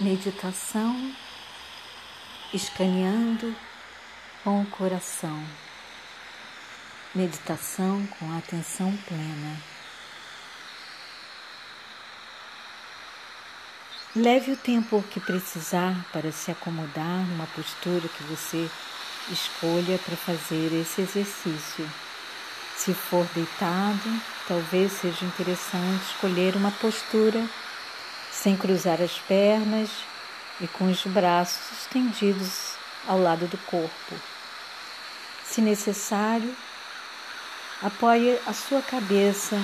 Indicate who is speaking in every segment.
Speaker 1: Meditação escaneando com o coração. Meditação com atenção plena. Leve o tempo que precisar para se acomodar numa postura que você escolha para fazer esse exercício. Se for deitado, talvez seja interessante escolher uma postura sem cruzar as pernas e com os braços estendidos ao lado do corpo. Se necessário, apoie a sua cabeça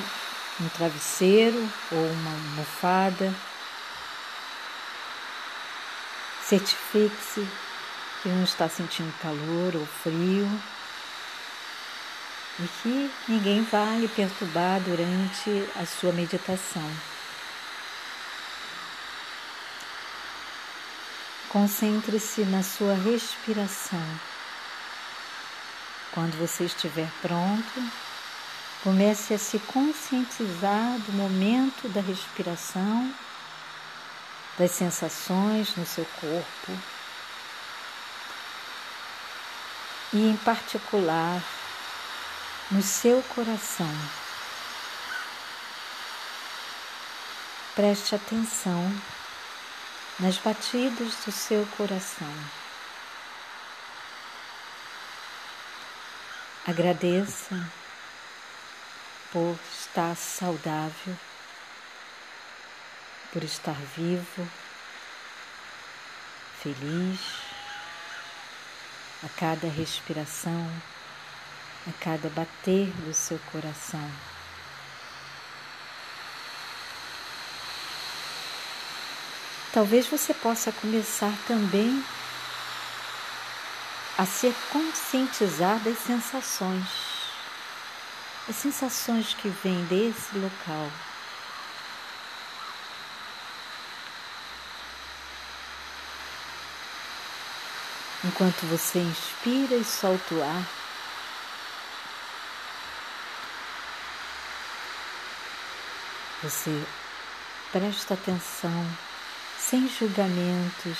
Speaker 1: no travesseiro ou uma almofada. Certifique-se que não está sentindo calor ou frio e que ninguém vai lhe perturbar durante a sua meditação. Concentre-se na sua respiração. Quando você estiver pronto, comece a se conscientizar do momento da respiração, das sensações no seu corpo e, em particular, no seu coração. Preste atenção nas batidas do seu coração. Agradeça por estar saudável, por estar vivo, feliz, a cada respiração, a cada bater do seu coração. Talvez você possa começar também a se conscientizar das sensações, as sensações que vêm desse local. Enquanto você inspira e solta o ar, você presta atenção sem julgamentos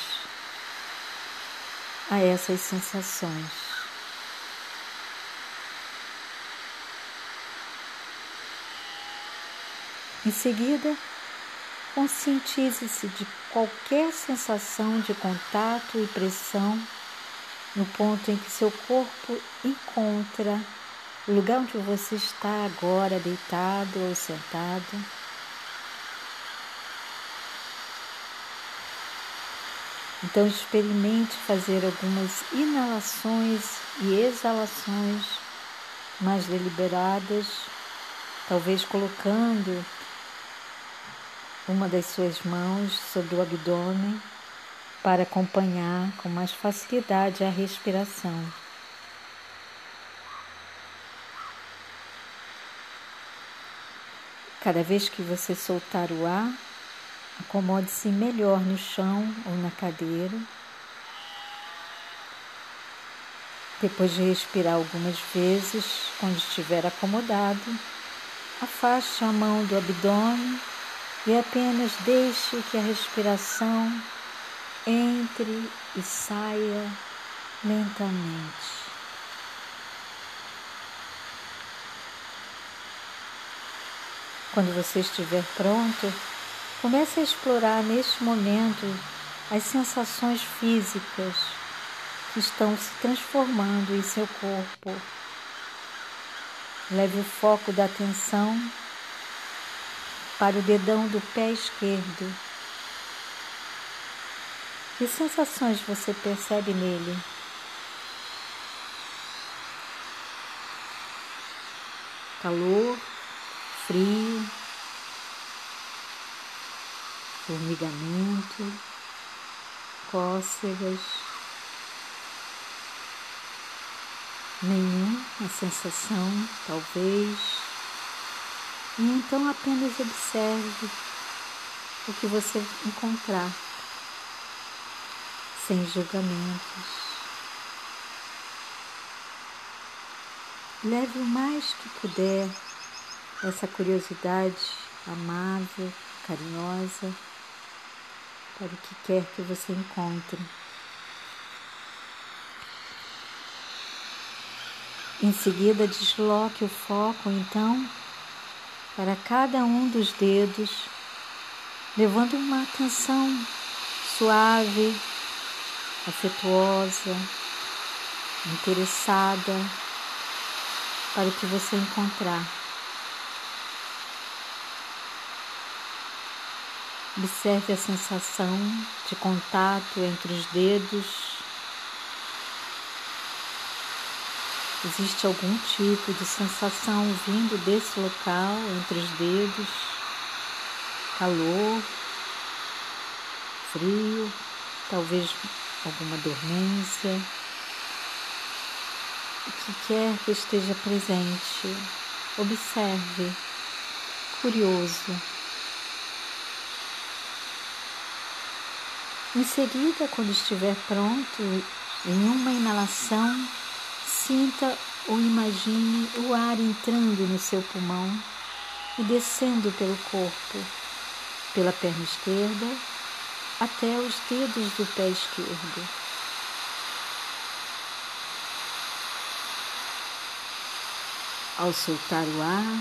Speaker 1: a essas sensações. Em seguida, conscientize-se de qualquer sensação de contato e pressão no ponto em que seu corpo encontra o lugar onde você está agora, deitado ou sentado. Então experimente fazer algumas inalações e exalações mais deliberadas, talvez colocando uma das suas mãos sobre o abdômen para acompanhar com mais facilidade a respiração. Cada vez que você soltar o ar, Acomode-se melhor no chão ou na cadeira. Depois de respirar algumas vezes, quando estiver acomodado, afaste a mão do abdômen e apenas deixe que a respiração entre e saia lentamente. Quando você estiver pronto, Comece a explorar neste momento as sensações físicas que estão se transformando em seu corpo. Leve o foco da atenção para o dedão do pé esquerdo. Que sensações você percebe nele? Calor, frio, formigamento, cócegas, nenhuma sensação, talvez. E então apenas observe o que você encontrar, sem julgamentos. Leve o mais que puder essa curiosidade amável, carinhosa para o que quer que você encontre. Em seguida, desloque o foco então para cada um dos dedos, levando uma atenção suave, afetuosa, interessada para o que você encontrar. Observe a sensação de contato entre os dedos Existe algum tipo de sensação vindo desse local entre os dedos? Calor, frio, talvez alguma dormência. O que quer que esteja presente, observe, curioso. Em seguida, quando estiver pronto, em uma inalação, Sinta ou imagine o ar entrando no seu pulmão e descendo pelo corpo, pela perna esquerda até os dedos do pé esquerdo. Ao soltar o ar,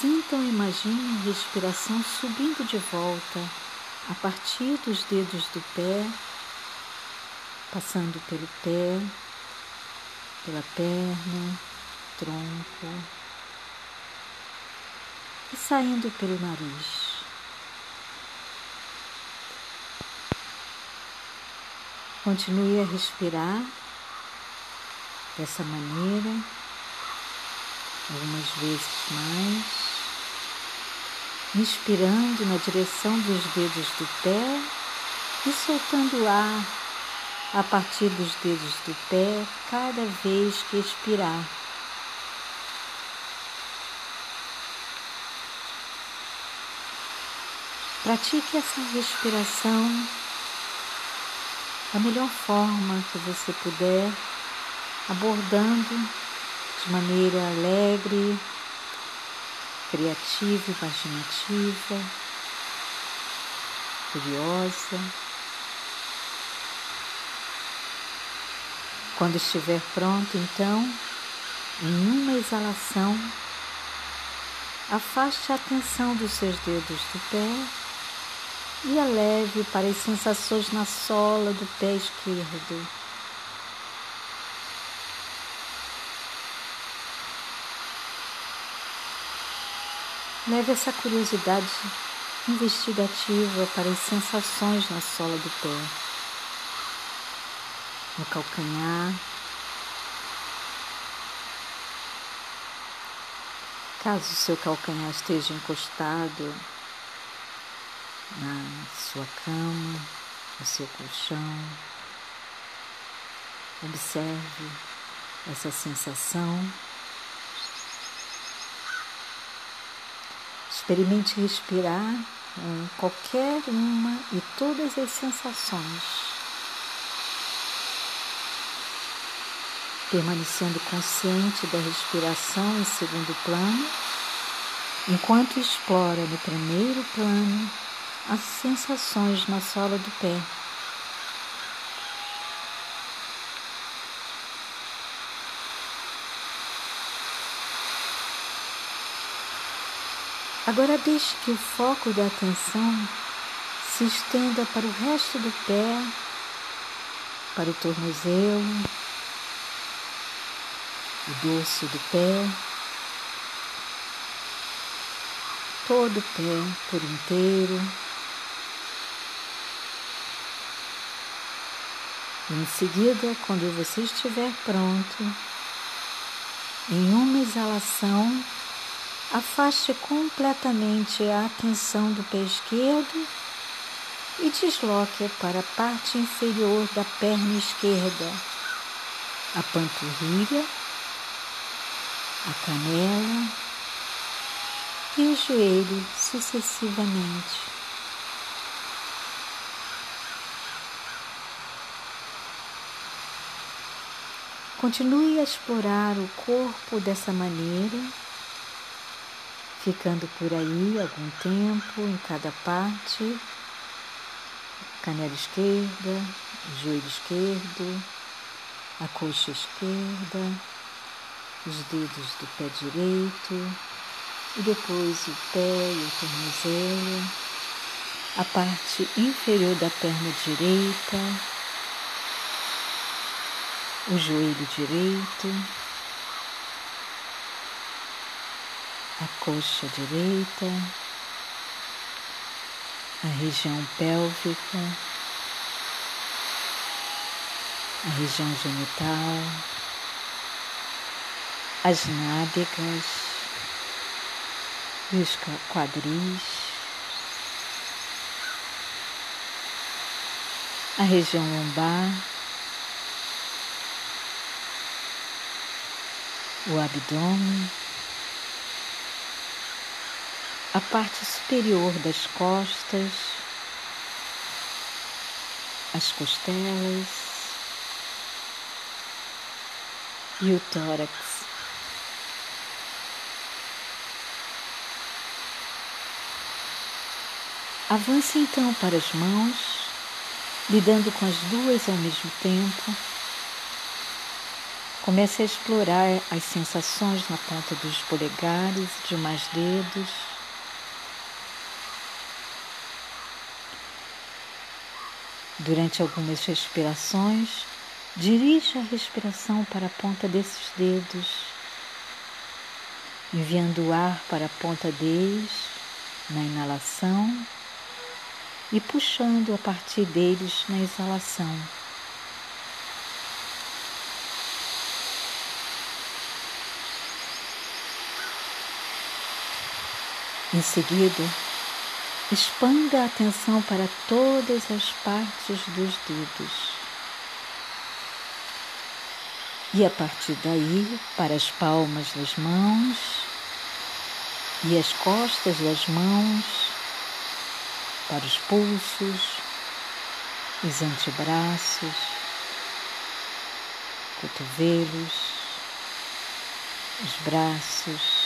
Speaker 1: sinta ou imagine a respiração subindo de volta a partir dos dedos do pé, passando pelo pé, pela perna, tronco e saindo pelo nariz. Continue a respirar dessa maneira, algumas vezes mais, inspirando na direção dos dedos do pé e soltando o ar a partir dos dedos do pé cada vez que expirar. Pratique essa respiração da melhor forma que você puder, abordando de maneira alegre, criativa, imaginativa, curiosa. Quando estiver pronto, então, em uma exalação, afaste a atenção dos seus dedos do pé e a leve para as sensações na sola do pé esquerdo. Leve essa curiosidade investigativa para as sensações na sola do pé no calcanhar. Caso o seu calcanhar esteja encostado na sua cama, no seu colchão, observe essa sensação. Experimente respirar com qualquer uma e todas as sensações. permanecendo consciente da respiração em segundo plano, enquanto explora no primeiro plano as sensações na sola do pé. Agora deixe que o foco da atenção se estenda para o resto do pé, para o tornozelo, o dorso do pé, todo o pé por inteiro. Em seguida, quando você estiver pronto, em uma exalação, afaste completamente a atenção do pé esquerdo e desloque para a parte inferior da perna esquerda, a panturrilha a canela e o joelho sucessivamente. Continue a explorar o corpo dessa maneira, ficando por aí algum tempo em cada parte, canela esquerda, joelho esquerdo, a coxa esquerda, os dedos do pé direito e depois o pé e o tornozelo, a parte inferior da perna direita, o joelho direito, a coxa direita, a região pélvica, a região genital, as nádegas. E os quadris, a região lombar, o abdômen, a parte superior das costas, as costelas e o tórax. Avance então para as mãos, lidando com as duas ao mesmo tempo Comece a explorar as sensações na ponta dos polegares e demais dedos. Durante algumas respirações, dirija a respiração para a ponta desses dedos, enviando o ar para a ponta deles na inalação e puxando a partir deles na exalação. Em seguida, expanda a atenção para todas as partes dos dedos. E a partir daí, para as palmas das mãos e as costas das mãos, para os pulsos, os antebraços, cotovelos, os braços,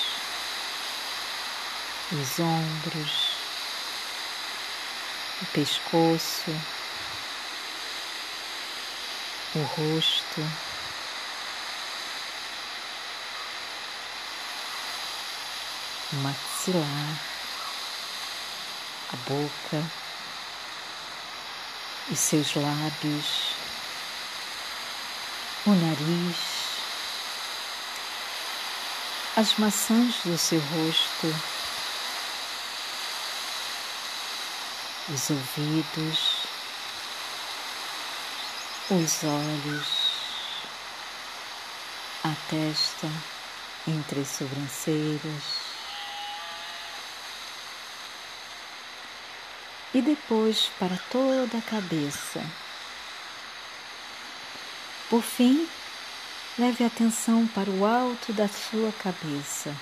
Speaker 1: os ombros, o pescoço, o rosto, o maxilar, a boca, os seus lábios, o nariz, as maçãs do seu rosto os ouvidos, os olhos, a testa entre as sobrancelhas e depois para toda a cabeça. Por fim, leve atenção para o alto da sua cabeça.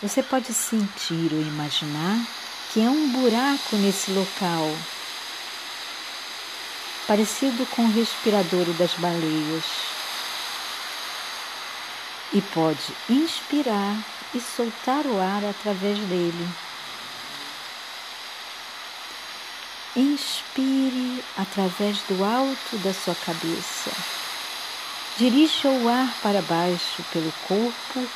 Speaker 1: Você pode sentir ou imaginar que é um buraco nesse local, parecido com o respiradouro das baleias. E pode inspirar e soltar o ar através dele. Inspire através do alto da sua cabeça. Dirija o ar para baixo pelo corpo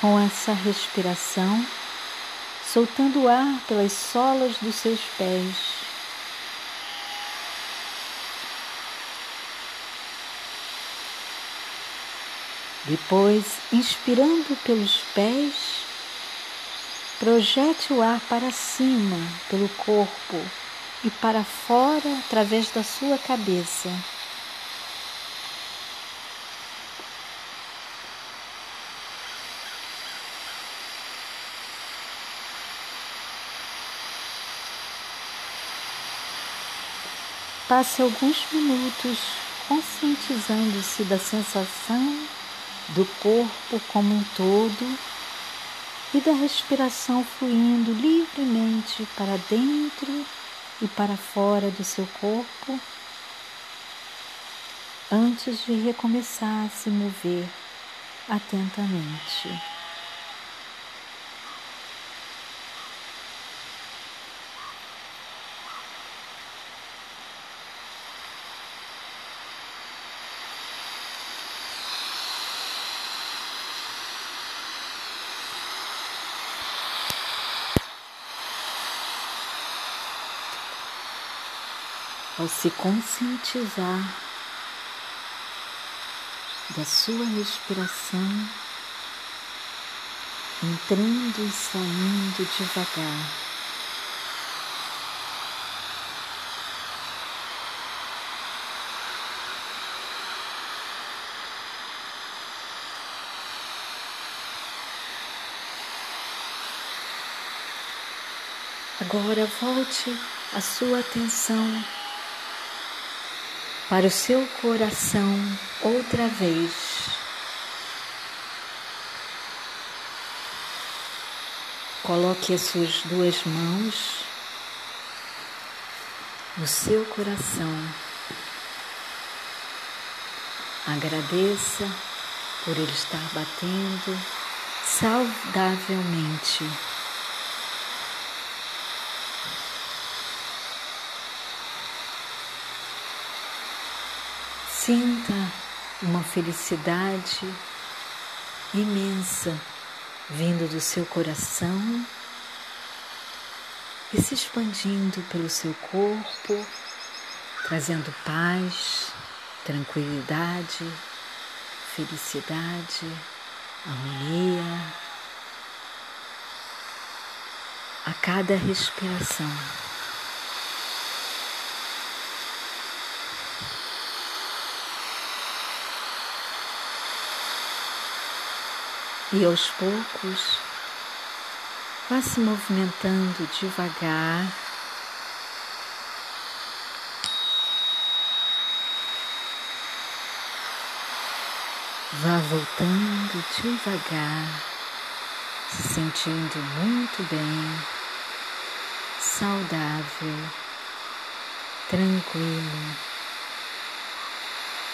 Speaker 1: com essa respiração soltando o ar pelas solas dos seus pés. Depois, inspirando pelos pés, projete o ar para cima pelo corpo e para fora através da sua cabeça. Passe alguns minutos conscientizando-se da sensação do corpo como um todo e da respiração fluindo livremente para dentro e para fora do seu corpo antes de recomeçar a se mover atentamente. Ao se conscientizar da sua respiração, entrando e saindo devagar. Agora volte a sua atenção para o seu coração outra vez. Coloque as suas duas mãos no seu coração. Agradeça por ele estar batendo saudavelmente. Sinta uma felicidade imensa vindo do seu coração e se expandindo pelo seu corpo, trazendo paz, tranquilidade, felicidade, harmonia a cada respiração. E aos poucos, vá se movimentando devagar. Vá voltando devagar, se sentindo muito bem, saudável, tranquilo,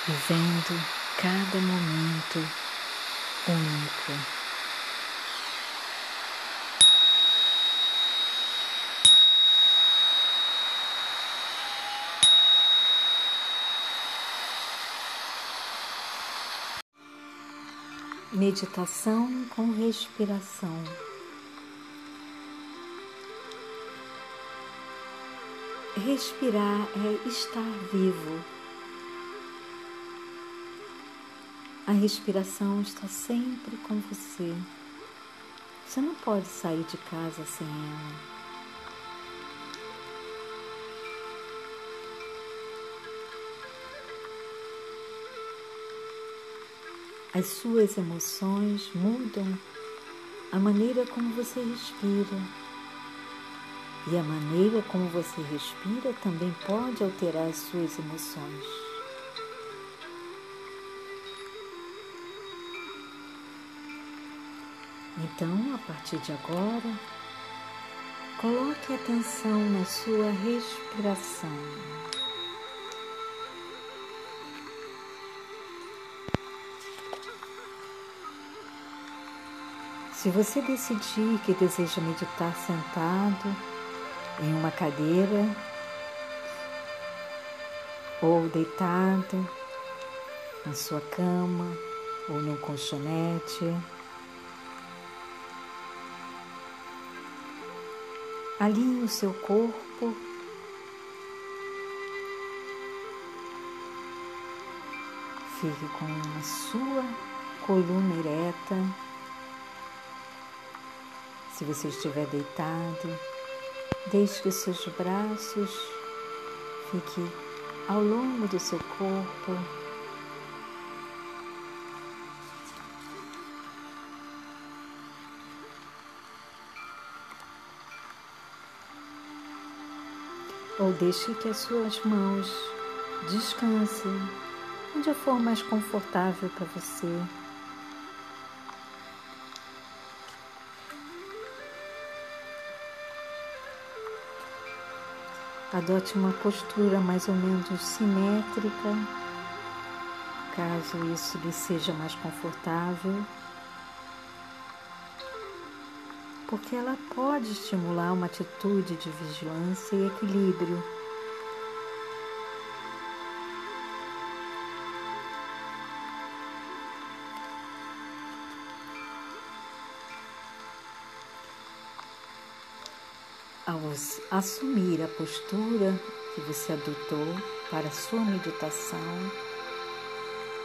Speaker 1: vivendo cada momento único. Meditação com respiração. Respirar é estar vivo A respiração está sempre com você. Você não pode sair de casa sem ela. As suas emoções mudam a maneira como você respira. E a maneira como você respira também pode alterar as suas emoções. Então, a partir de agora, coloque atenção na sua respiração. Se você decidir que deseja meditar sentado em uma cadeira ou deitado na sua cama ou num colchonete, Alinhe o seu corpo. Fique com a sua coluna ereta. Se você estiver deitado, deixe que os seus braços fiquem ao longo do seu corpo ou deixe que as suas mãos descansem onde for mais confortável para você. Adote uma postura mais ou menos simétrica, caso isso lhe seja mais confortável. Porque ela pode estimular uma atitude de vigilância e equilíbrio. Ao assumir a postura, que você adotou para sua meditação,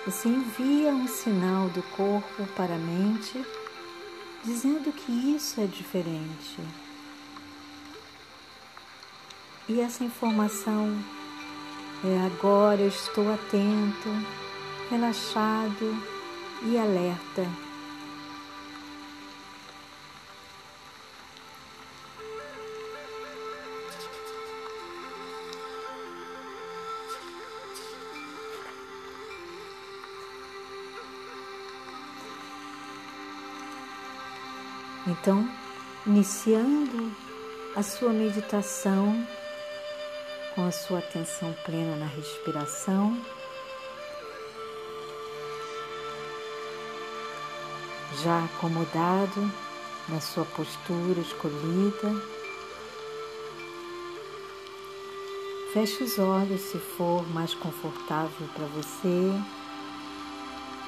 Speaker 1: você envia um sinal do corpo para a mente dizendo que isso é diferente. E essa informação é agora eu estou atento, relaxado e alerta. Então, iniciando a sua meditação com a sua atenção plena na respiração, já acomodado na sua postura escolhida, feche os olhos se for mais confortável para você.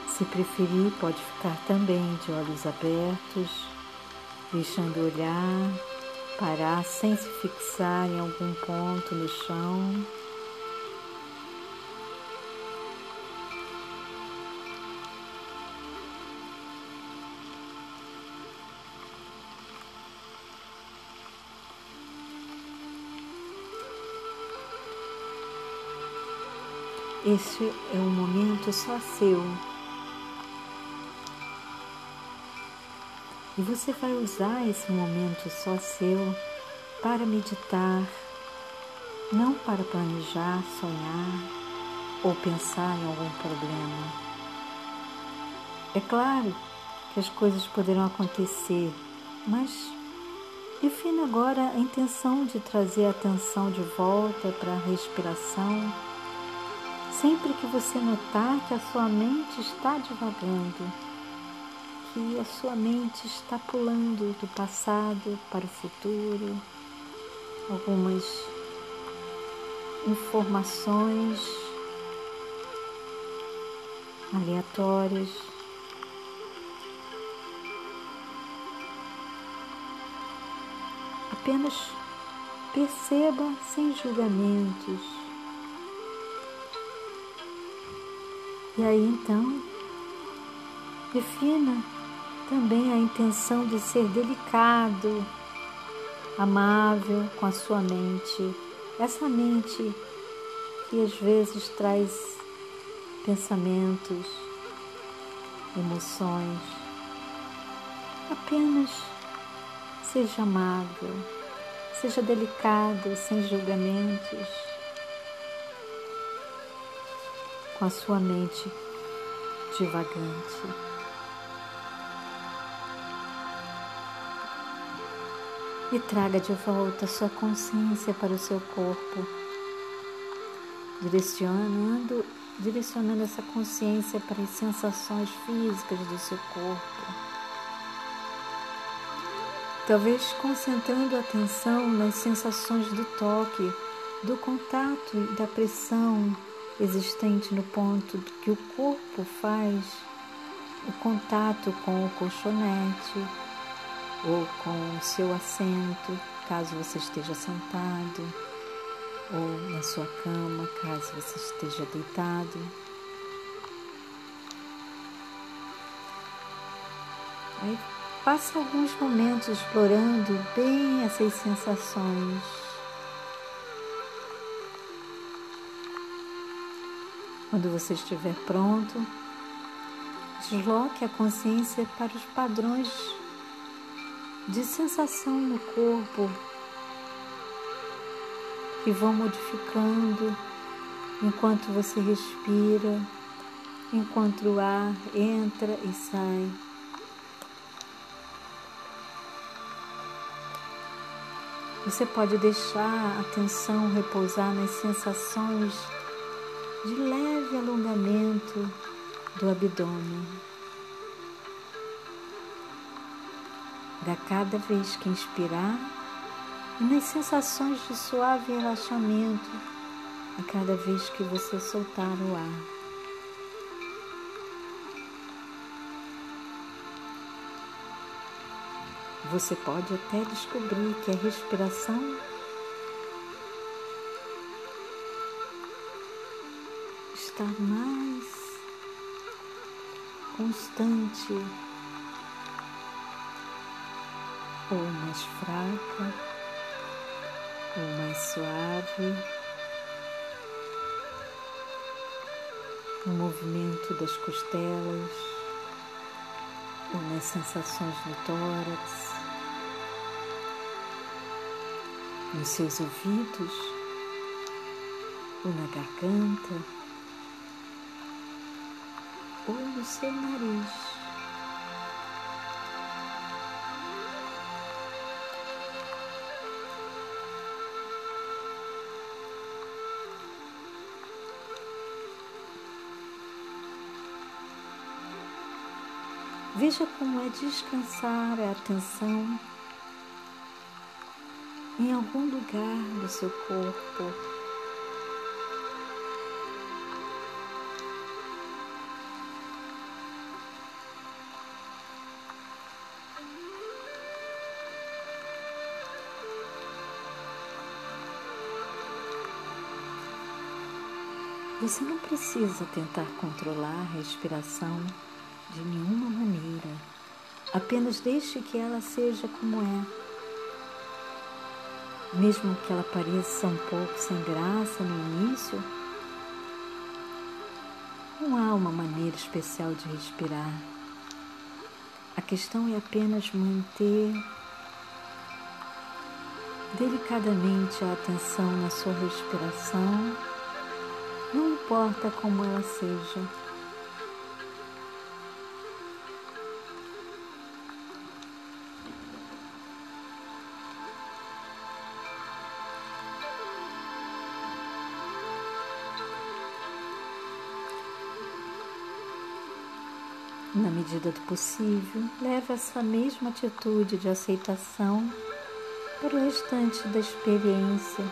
Speaker 1: Se preferir, pode ficar também de olhos abertos deixando olhar, parar sem se fixar em algum ponto no chão. Este é um momento só seu E você vai usar esse momento só seu para meditar, não para planejar, sonhar ou pensar em algum problema. É claro que as coisas poderão acontecer, mas defina agora a intenção de trazer a atenção de volta para a respiração. Sempre que você notar que a sua mente está divagando, que a sua mente está pulando do passado para o futuro, algumas informações aleatórias. Apenas perceba sem julgamentos. E aí então, defina também a intenção de ser delicado, amável com a sua mente. Essa mente que às vezes traz pensamentos, emoções. Apenas seja amável, seja delicado, sem julgamentos, com a sua mente divagante. E traga de volta sua consciência para o seu corpo, direcionando, direcionando essa consciência para as sensações físicas do seu corpo. Talvez concentrando a atenção nas sensações do toque, do contato e da pressão existente no ponto que o corpo faz o contato com o colchonete ou com o seu assento, caso você esteja sentado, ou na sua cama, caso você esteja deitado. Aí passa alguns momentos explorando bem essas sensações. Quando você estiver pronto, desloque a consciência para os padrões de sensação no corpo que vão modificando enquanto você respira, enquanto o ar entra e sai. Você pode deixar a atenção repousar nas sensações de leve alongamento do abdômen. Da cada vez que inspirar e nas sensações de suave relaxamento a cada vez que você soltar o ar. Você pode até descobrir que a respiração estar mais constante ou mais fraca ou mais suave. O movimento das costelas ou nas sensações no tórax, nos seus ouvidos ou na garganta ou no seu nariz. Veja como é descansar a atenção em algum lugar do seu corpo. Você não precisa tentar controlar a respiração de nenhuma maneira. Apenas deixe que ela seja como é. Mesmo que ela pareça um pouco sem graça no início, não há uma maneira especial de respirar. A questão é apenas manter delicadamente a atenção na sua respiração, não importa como ela seja. Medida do possível, leve essa mesma atitude de aceitação para o restante da experiência.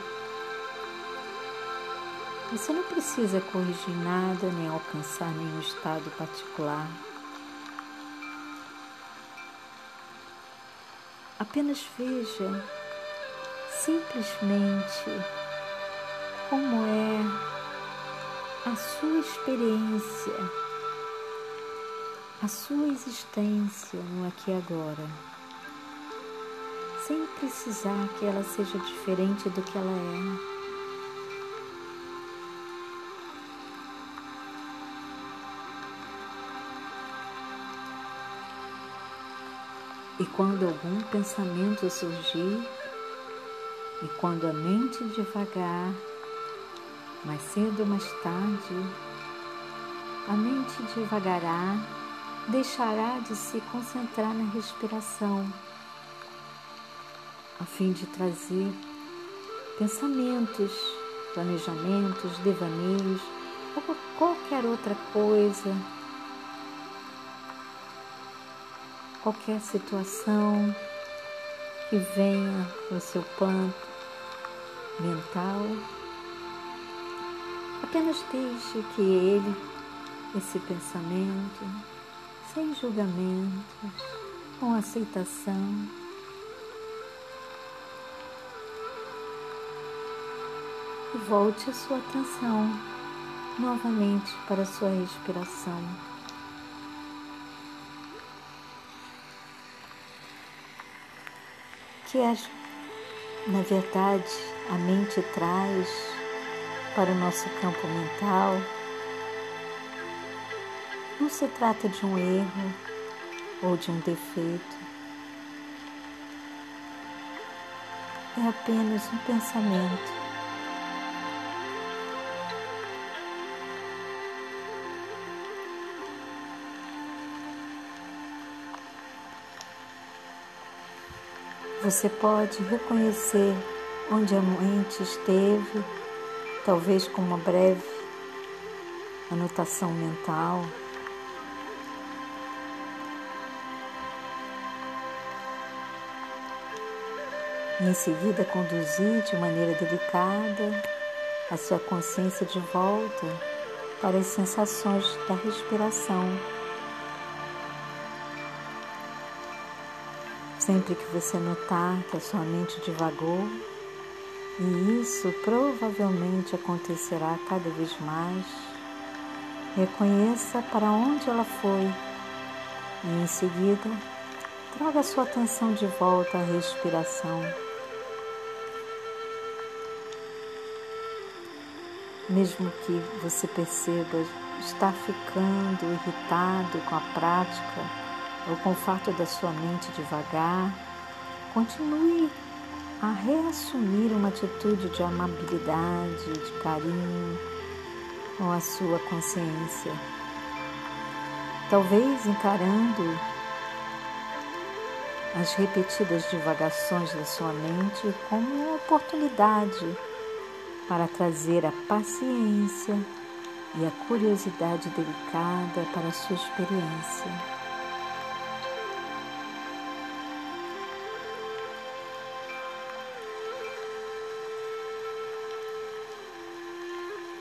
Speaker 1: Você não precisa corrigir nada nem alcançar nenhum estado particular. Apenas veja simplesmente como é a sua experiência a sua existência no aqui e agora, sem precisar que ela seja diferente do que ela é. E quando algum pensamento surgir, e quando a mente devagar, mais cedo ou mais tarde, a mente devagará deixará de se concentrar na respiração, a fim de trazer pensamentos, planejamentos, devaneios ou qualquer outra coisa, qualquer situação que venha no seu plano mental. Apenas deixe que ele, esse pensamento, sem julgamentos, com aceitação. E volte a sua atenção novamente para a sua respiração. Que é, na verdade, a mente traz para o nosso campo mental não se trata de um erro ou de um defeito. É apenas um pensamento. Você pode reconhecer onde a mente esteve, talvez com uma breve anotação mental. E em seguida conduzir de maneira delicada a sua consciência de volta para as sensações da respiração. Sempre que você notar que a sua mente divagou, e isso provavelmente acontecerá cada vez mais, Reconheça para onde ela foi e, em seguida, traga sua atenção de volta à respiração. Mesmo que você perceba estar ficando irritado com a prática ou com o fato da sua mente devagar, continue a reassumir uma atitude de amabilidade, de carinho com a sua consciência. Talvez encarando as repetidas divagações da sua mente como uma oportunidade para trazer a paciência e a curiosidade delicada para a sua experiência.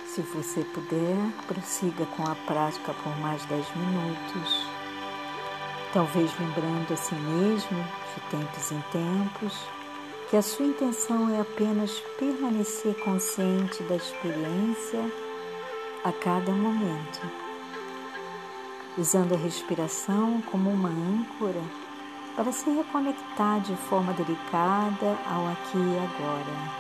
Speaker 1: Se você puder, prossiga com a prática por mais 10 minutos, talvez lembrando a si mesmo, de tempos em tempos, que a sua intenção é apenas permanecer consciente da experiência a cada momento, usando a respiração como uma âncora para se reconectar de forma delicada ao aqui e agora.